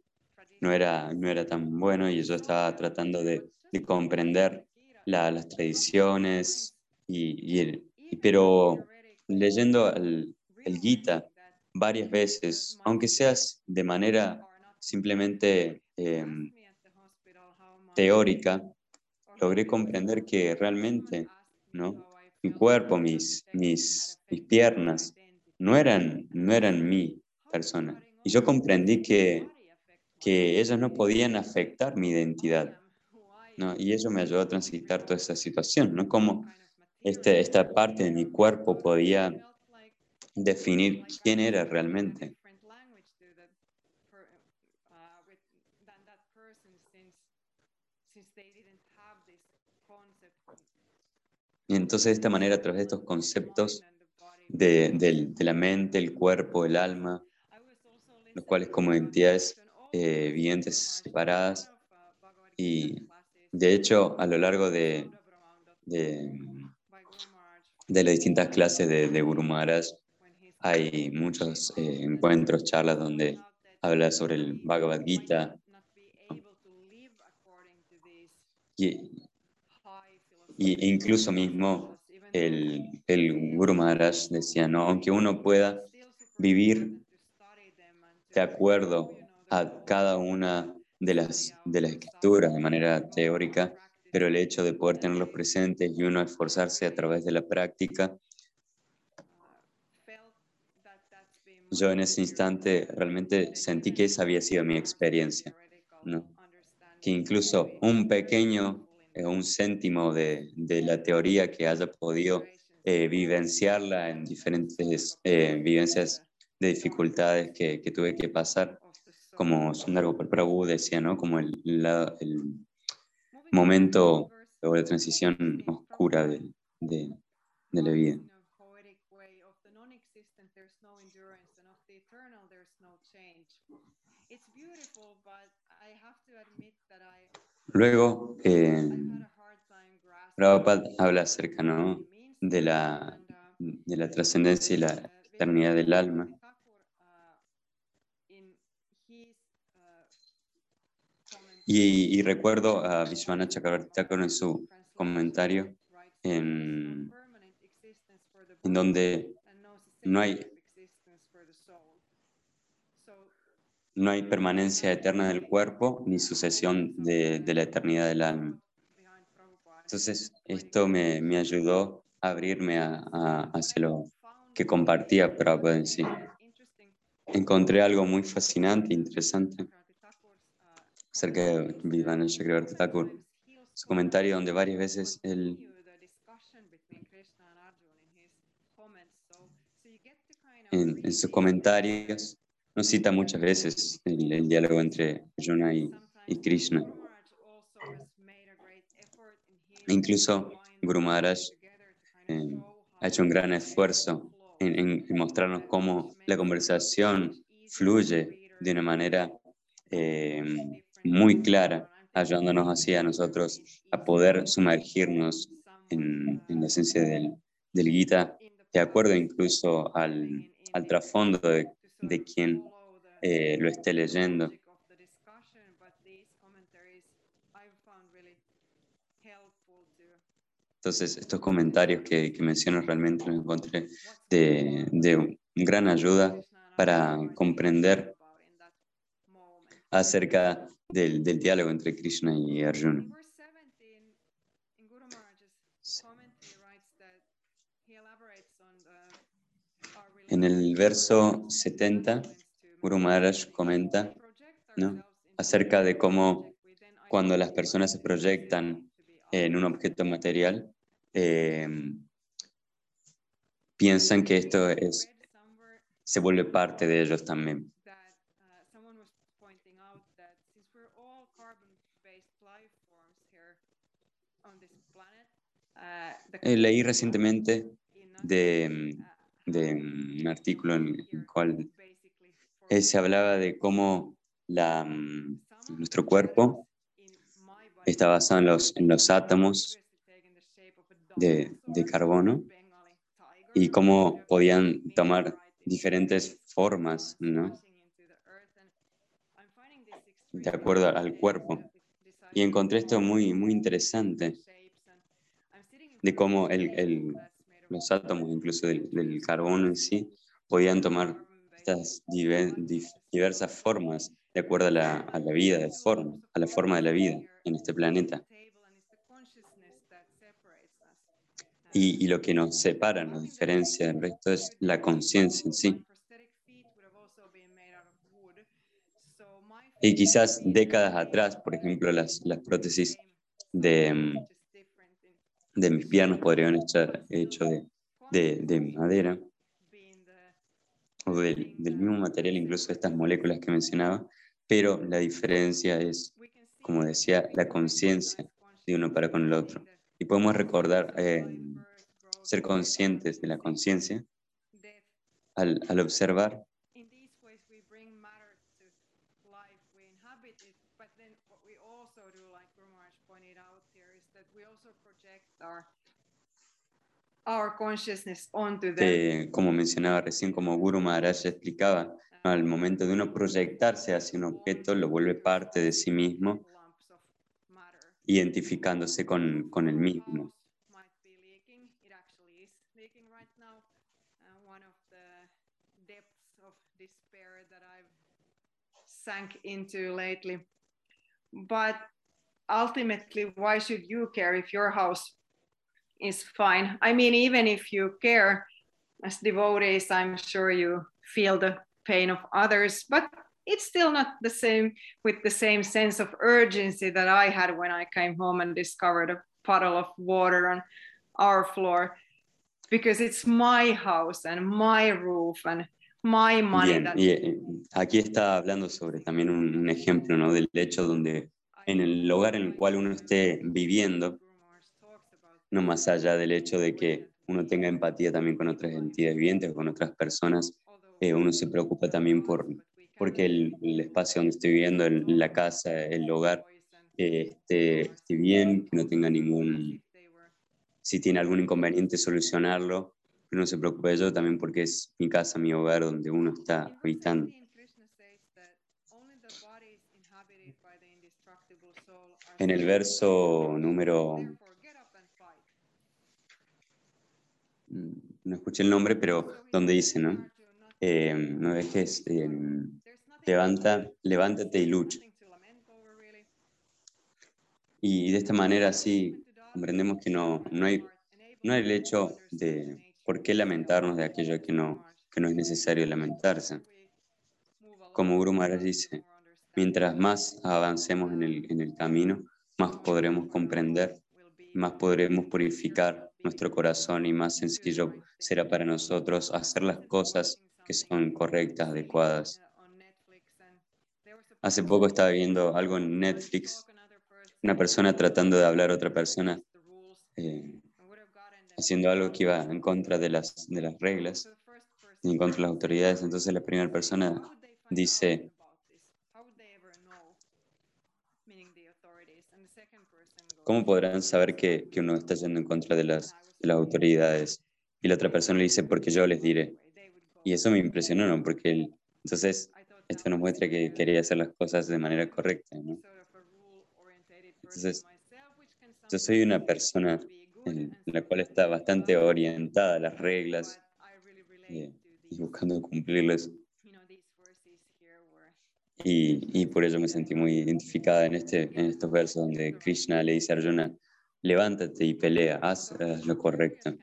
no era, no era tan bueno y yo estaba tratando de, comprender las tradiciones, y, y, pero leyendo el, Gita varias veces, aunque seas de manera simplemente em, teórica, logré comprender que realmente ¿no? Mi cuerpo, mis, mis, mis piernas, no eran, no eran mi persona. Y yo comprendí que, que ellos no podían afectar mi identidad. ¿no? Y eso me ayudó a transitar toda esa situación, ¿no? Como este, esta parte de mi cuerpo podía definir quién era realmente. Y entonces de esta manera, a través de estos conceptos de, la mente, el cuerpo, el alma, los cuales como entidades eh, vivientes separadas, y de hecho a lo largo de de las distintas clases de, de. Hay muchos eh, encuentros, charlas donde habla sobre el Bhagavad Gita. Y incluso mismo el, el Guru Maharaj decía, no, aunque uno pueda vivir de acuerdo a cada una de las, de las escrituras de manera teórica, pero el hecho de poder tenerlos presentes y uno esforzarse a través de la práctica, yo en ese instante realmente sentí que esa había sido mi experiencia, ¿no? que incluso un pequeño, un céntimo de, de, la teoría que haya podido eh, vivenciarla en diferentes eh, vivencias de dificultades que, que, tuve que pasar, como Sundar Gopal Prabhu decía, ¿no? como el, el momento o de transición oscura de, de, de la vida. Luego, eh, Prabhupada habla acerca ¿no? de, la, de la trascendencia y la eternidad del alma. Y, recuerdo a Vishwana Chakravarti en su comentario en, en donde no hay, no hay permanencia eterna del cuerpo ni sucesión de, de la eternidad del alma. Entonces, esto me, me ayudó a abrirme a, a, hacia lo que compartía Prabhupada en sí. Encontré algo muy fascinante, interesante acerca de Vivana Chakravarti Thakur. Su comentario donde varias veces él en, sus comentarios nos cita muchas veces el, diálogo entre Arjuna y, Krishna. incluso Guru Maharaj eh, ha hecho un gran esfuerzo en, mostrarnos cómo la conversación fluye de una manera eh, muy clara, ayudándonos así a nosotros a poder sumergirnos en, la esencia del, del, Gita, de acuerdo incluso al, al trasfondo de, de quien eh, lo esté leyendo. Entonces, estos comentarios que, que menciono realmente los encontré de, de gran ayuda para comprender acerca del, del, diálogo entre Krishna y Arjuna. En el verso 70, Guru Maharaj comenta ¿no? acerca de cómo cuando las personas se proyectan en un objeto material, eh, piensan que esto es, se vuelve parte de ellos también. Eh, leí recientemente de, de, un artículo en el cual eh, se hablaba de cómo la, nuestro cuerpo está basado en los, en los átomos de, de carbono y cómo podían tomar diferentes formas, ¿no? De acuerdo al cuerpo. Y encontré esto muy, muy interesante, de cómo el, el, los átomos, incluso del, del, carbono en sí, podían tomar estas diversas formas de acuerdo a la, a la vida, de forma, a la forma de la vida en este planeta. Y, y, lo que nos separa, nos diferencia del resto es la conciencia en sí. Y quizás décadas atrás, por ejemplo, las, las prótesis de, de mis piernas podrían estar hechas de, de, de, madera o del, del mismo material, incluso estas moléculas que mencionaba, pero la diferencia es, como decía, la conciencia de uno para con el otro. Y podemos recordar, eh, ser conscientes de la conciencia al, al observar que, como mencionaba recién, como Guru Maharaj explicaba, al momento de uno proyectarse hacia un objeto, lo vuelve parte de sí mismo, identificándose con, con el mismo. sank into lately. But ultimately, why should you care if your house is fine? I mean, even if you care as devotees, I'm sure you feel the pain of others, but it's still not the same with the same sense of urgency that I had when I came home and discovered a puddle of water on our floor because it's my house and my roof and my money. Bien, y eh, aquí está hablando sobre también un, un ejemplo ¿no? del hecho donde en el lugar en el cual uno esté viviendo, no más allá del hecho de que uno tenga empatía también con otras entidades vivientes con otras personas, eh, uno se preocupa también por porque el, el, espacio donde estoy viviendo, la casa, el hogar, eh, esté, esté, bien, que no tenga ningún, si tiene algún inconveniente, solucionarlo. Uno se preocupa de ello también porque es mi casa, mi hogar, donde uno está habitando. En el verso número no escuché el nombre, pero donde dice, ¿no? Eh, no dejes, eh, levanta, levántate y lucha. Y de esta manera sí comprendemos que no, no, hay, no hay el hecho de por qué lamentarnos de aquello que no, que no es necesario lamentarse. Como Guru Maharaj dice, mientras más avancemos en el, en el camino, más podremos comprender, más podremos purificar nuestro corazón y más sencillo será para nosotros hacer las cosas que son correctas, adecuadas. Hace poco estaba viendo algo en Netflix, una persona tratando de hablar a otra persona, eh, haciendo algo que iba en contra de las, de las reglas en contra de las autoridades. Entonces la primera persona dice, ¿cómo podrán saber que, que uno está yendo en contra de las, de las autoridades? Y la otra persona le dice, porque yo les diré. Y eso me impresionó, ¿no? Porque él, entonces esto nos muestra que quería hacer las cosas de manera correcta, ¿no? Entonces, yo soy una persona en la cual está bastante orientada a las reglas eh, y buscando cumplirlas. Y, y, por ello me sentí muy identificada en, este, en estos versos donde Krishna le dice a Arjuna, levántate y pelea, haz, haz lo correcto.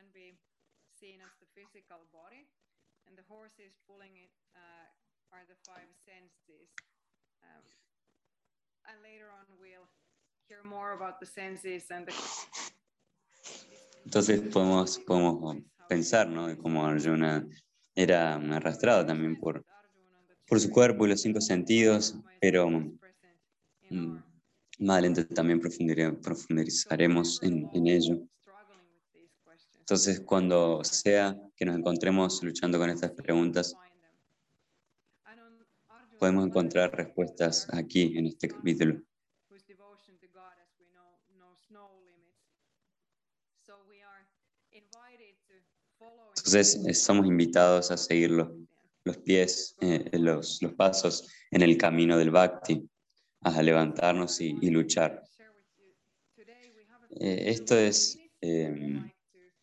Entonces podemos, podemos pensar, ¿no? De cómo Arjuna era arrastrado también por, por su cuerpo y los cinco sentidos, pero mm, más adelante también profundizaremos en, en ello. Entonces, cuando sea que nos encontremos luchando con estas preguntas, podemos encontrar respuestas aquí en este capítulo. Entonces, estamos invitados a seguir los, pies, eh, los, los, pasos en el camino del bhakti, a levantarnos y, luchar. Eh, esto es em,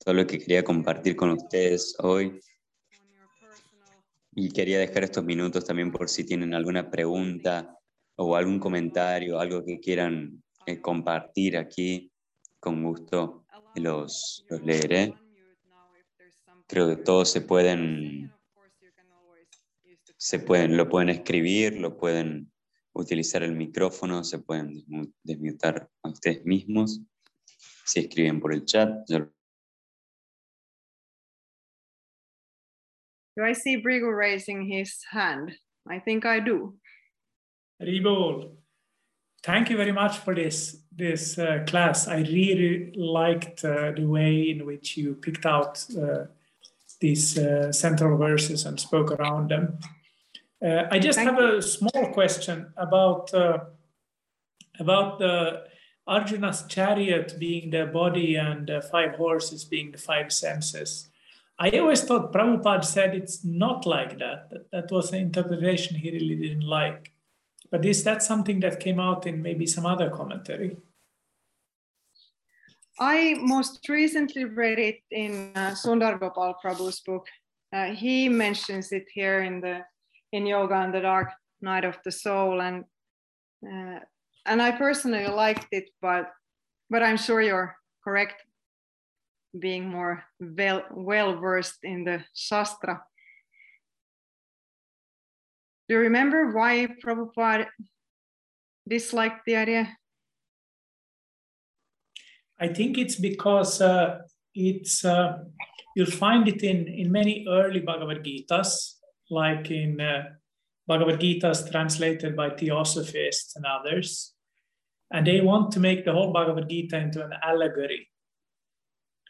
todo lo que quería compartir con ustedes hoy. Y quería dejar estos minutos también por si tienen alguna pregunta o algún comentario, algo que quieran eh, compartir aquí. Con gusto los, los leeré. Creo que todos se pueden, se pueden, lo pueden escribir, lo pueden utilizar el micrófono, se pueden desmutar a ustedes mismos. Si escriben por el chat, yo... Do I see Brigo raising his hand? I think I do. Ribol, thank you very much for this this uh, class. I really liked uh, the way in which you picked out uh, these uh, central verses and spoke around them. Uh, I just Thank have you. a small question about uh, about the Arjuna's chariot being the body and the five horses being the five senses. I always thought Prabhupada said it's not like that. That, that was an interpretation he really didn't like. But is that something that came out in maybe some other commentary? I most recently read it in uh, Sundar Gopal Prabhu's book. Uh, he mentions it here in the in Yoga and the Dark Night of the Soul, and uh, and I personally liked it, but but I'm sure you're correct, being more well well versed in the Shastra. Do you remember why Prabhupada disliked the idea? I think it's because uh, it's uh, you'll find it in in many early Bhagavad Gitas, like in uh, Bhagavad Gitas translated by Theosophists and others, and they want to make the whole Bhagavad Gita into an allegory.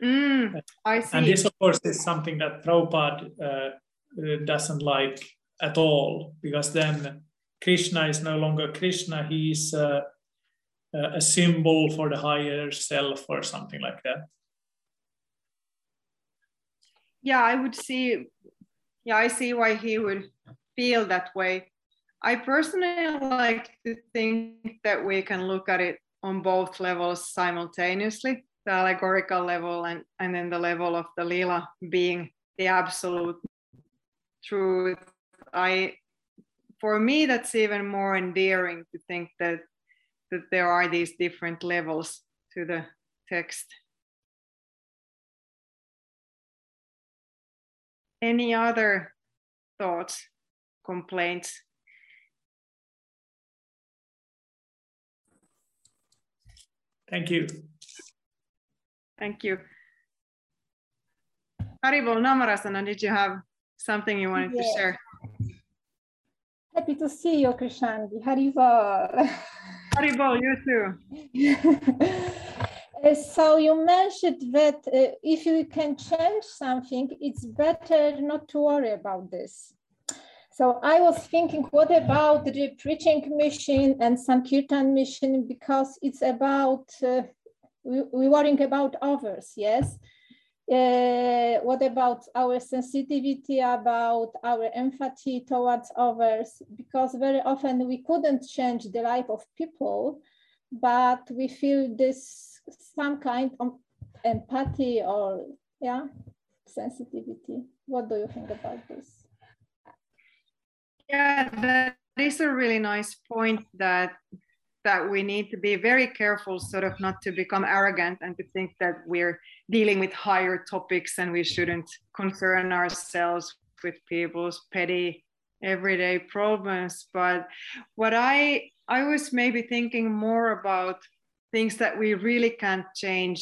Mm, I see. And this, of course, is something that Prabhupada uh, uh, doesn't like at all, because then Krishna is no longer Krishna; he's uh, a symbol for the higher self or something like that yeah i would see yeah i see why he would feel that way i personally like to think that we can look at it on both levels simultaneously the allegorical level and, and then the level of the lila being the absolute truth i for me that's even more endearing to think that that there are these different levels to the text. Any other thoughts, complaints? Thank you. Thank you. Haribol Namarasana, did you have something you wanted yeah. to share? Happy to see you, Krishnandi. Haribol. Haribol, you too. Uh, so you mentioned that uh, if you can change something, it's better not to worry about this. So I was thinking, what about the preaching mission and Sankirtan mission? Because it's about, uh, we, we're worrying about others, yes? Uh, what about our sensitivity about our empathy towards others because very often we couldn't change the life of people but we feel this some kind of empathy or yeah, sensitivity. What do you think about this? Yeah, that is a really nice point that that we need to be very careful sort of not to become arrogant and to think that we're dealing with higher topics and we shouldn't concern ourselves with people's petty everyday problems but what i i was maybe thinking more about things that we really can't change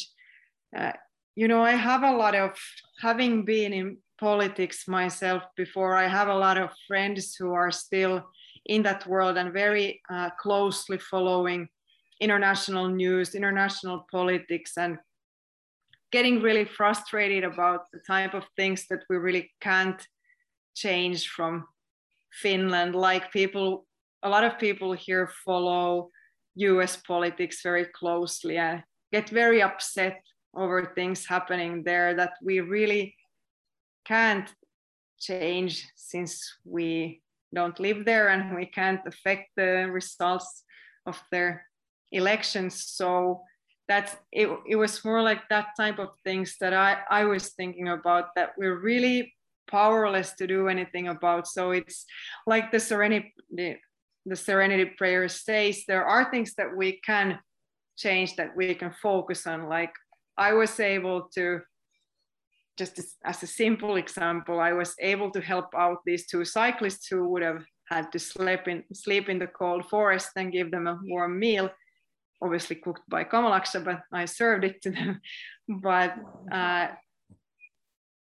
uh, you know i have a lot of having been in politics myself before i have a lot of friends who are still in that world and very uh, closely following international news international politics and getting really frustrated about the type of things that we really can't change from Finland. Like people, a lot of people here follow US politics very closely and get very upset over things happening there that we really can't change since we don't live there and we can't affect the results of their elections. So that's it, it was more like that type of things that I, I was thinking about that we're really powerless to do anything about. So it's like the serenity, the, serenity prayer says, there are things that we can change that we can focus on. Like I was able to, just as, as a simple example, I was able to help out these two cyclists who would have had to sleep in sleep in the cold forest and give them a warm meal obviously cooked by Kamalaksha, but I served it to them. but uh,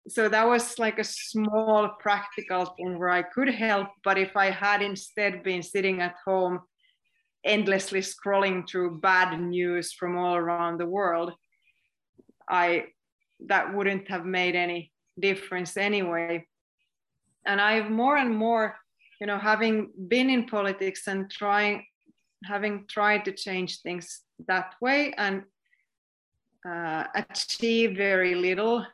so that was like a small practical thing where I could help. But if I had instead been sitting at home, endlessly scrolling through bad news from all around the world, I that wouldn't have made any difference anyway. And I've more and more, you know, having been in politics and trying, having tried to change things that way and uh, achieve very little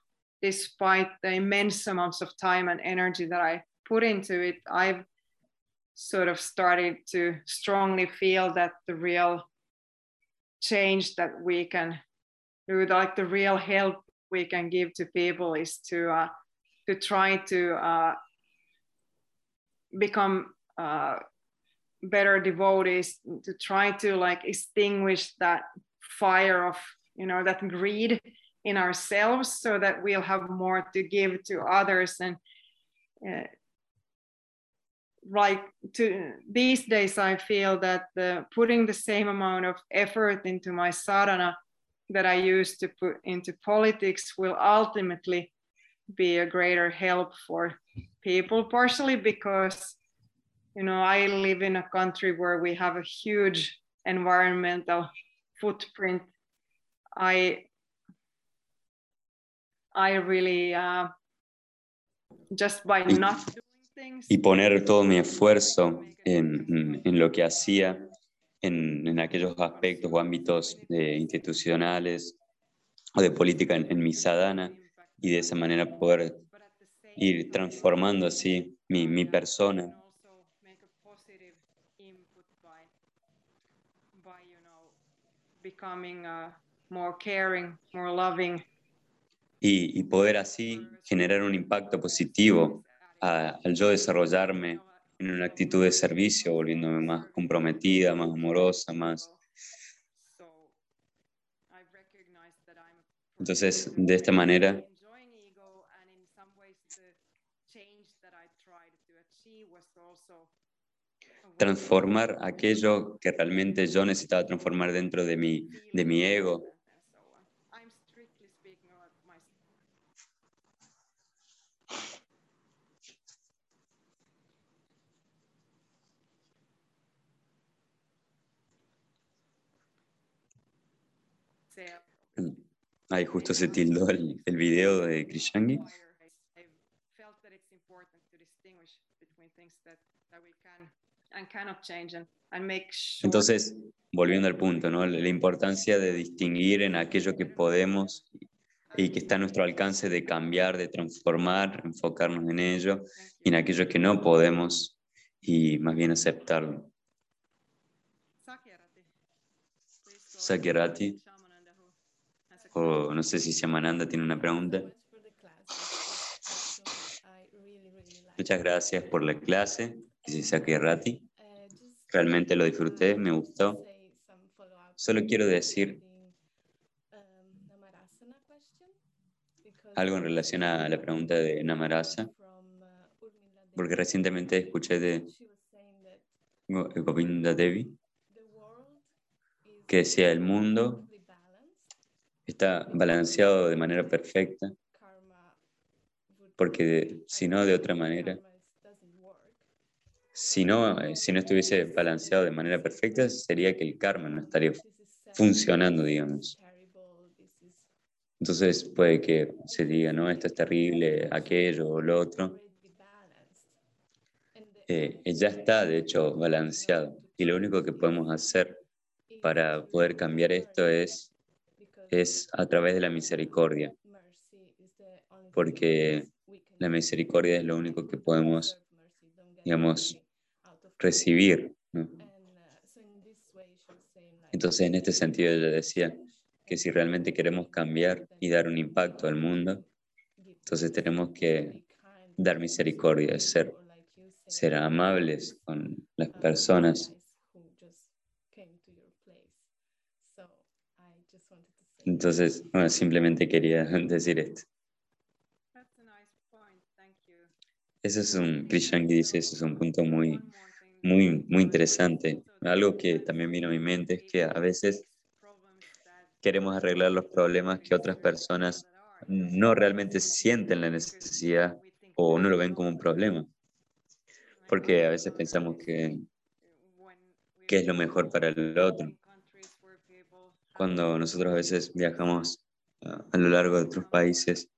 despite the immense amounts of time and energy that I put into it, I've sort of started to strongly feel that the real change that we can do, like the real help we can give to people, is to uh, to try to uh, become uh, better devotees, to try to like extinguish that fire of you know that greed in ourselves so that we'll have more to give to others and uh, like to these days i feel that the, putting the same amount of effort into my sadhana that i used to put into politics will ultimately be a greater help for people partially because you know i live in a country where we have a huge environmental footprint. I I really uh, just by y, not doing things. Y poner todo mi esfuerzo en, en lo que hacía en, en, aquellos aspectos o ámbitos eh, institucionales o de política en, en mi sadhana y de esa manera poder ir transformando así mi, mi persona. becoming uh, more caring, more loving, y, y poder así generar un impacto positivo a, al yo desarrollarme en una actitud de servicio, volviéndome más comprometida, más amorosa, más... Entonces, de esta manera, transformar aquello que realmente yo necesitaba transformar dentro de mi, de mi ego, Ahí justo se tildó el, el video de Krishangi. Entonces, volviendo al punto, ¿no? la importancia de distinguir en aquello que podemos y que está a nuestro alcance de cambiar, de transformar, enfocarnos en ello, y en aquello que no podemos y más bien aceptarlo. Sakyarati. No sé si Shamananda tiene una pregunta. Muchas gracias por la clase, dice Rati. Realmente lo disfruté, me gustó. Solo quiero decir algo en relación a la pregunta de Namarasa, porque recientemente escuché de Govinda Devi que decía el mundo está balanceado de manera perfecta, porque si no, de otra manera, si no, eh, si no estuviese balanceado de manera perfecta, sería que el karma no estaría funcionando, digamos. Entonces puede que se diga, no, esto es terrible, aquello o lo otro. Eh, ya está, de hecho, balanceado. Y lo único que podemos hacer para poder cambiar esto es, es a través de la misericordia. Porque la misericordia es lo único que podemos, digamos, recibir. Entonces, en este sentido, ella decía que si realmente queremos cambiar y dar un impacto al mundo, entonces tenemos que dar misericordia, ser, ser amables con las personas. Entonces, simplemente quería decir esto. Ese es un, Krishan dice, ese es un punto muy, muy, muy interesante. Algo que también vino a mi mente es que a veces queremos arreglar los problemas que otras personas no realmente sienten la necesidad o no lo ven como un problema. Porque a veces pensamos que, que es lo mejor para el otro. Cuando nosotros a veces viajamos a, a lo largo de otros países,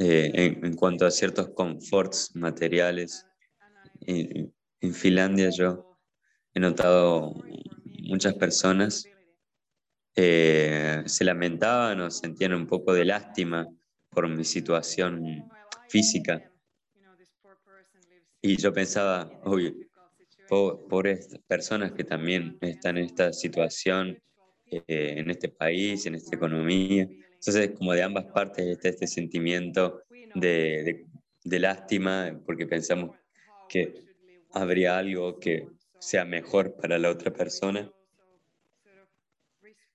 Eh, en, cuanto a ciertos conforts materiales. En, Finlandia yo he notado muchas personas eh, se lamentaban o sentían un poco de lástima por mi situación física. Y yo pensaba, uy, pobres personas que también están en esta situación, eh, en este país, en esta economía. Entonces, como de ambas partes está este sentimiento de, lástima, porque pensamos que habría algo que sea mejor para la otra persona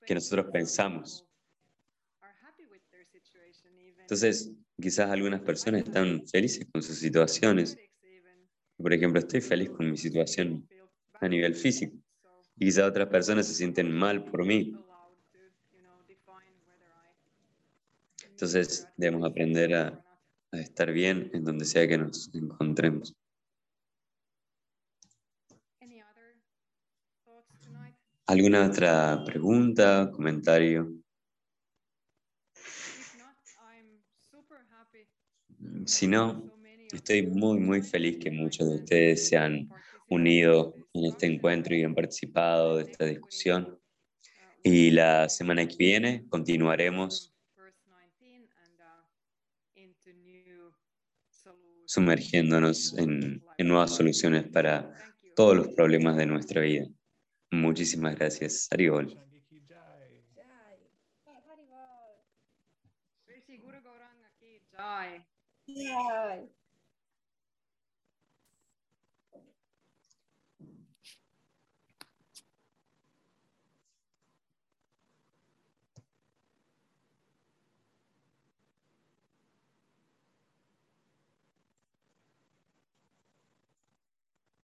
que nosotros pensamos. Entonces, quizás algunas personas están felices con sus situaciones. Por ejemplo, estoy feliz con mi situación a nivel físico. Y quizás otras personas se sienten mal por mí. Entonces debemos aprender a, estar bien en donde sea que nos encontremos. ¿Alguna otra pregunta, comentario? Si no, estoy muy, muy feliz que muchos de ustedes se han unido en este encuentro y han participado de esta discusión. Y la semana que viene continuaremos sumergiéndonos en, nuevas soluciones para todos los problemas de nuestra vida. Muchísimas gracias. Arigol.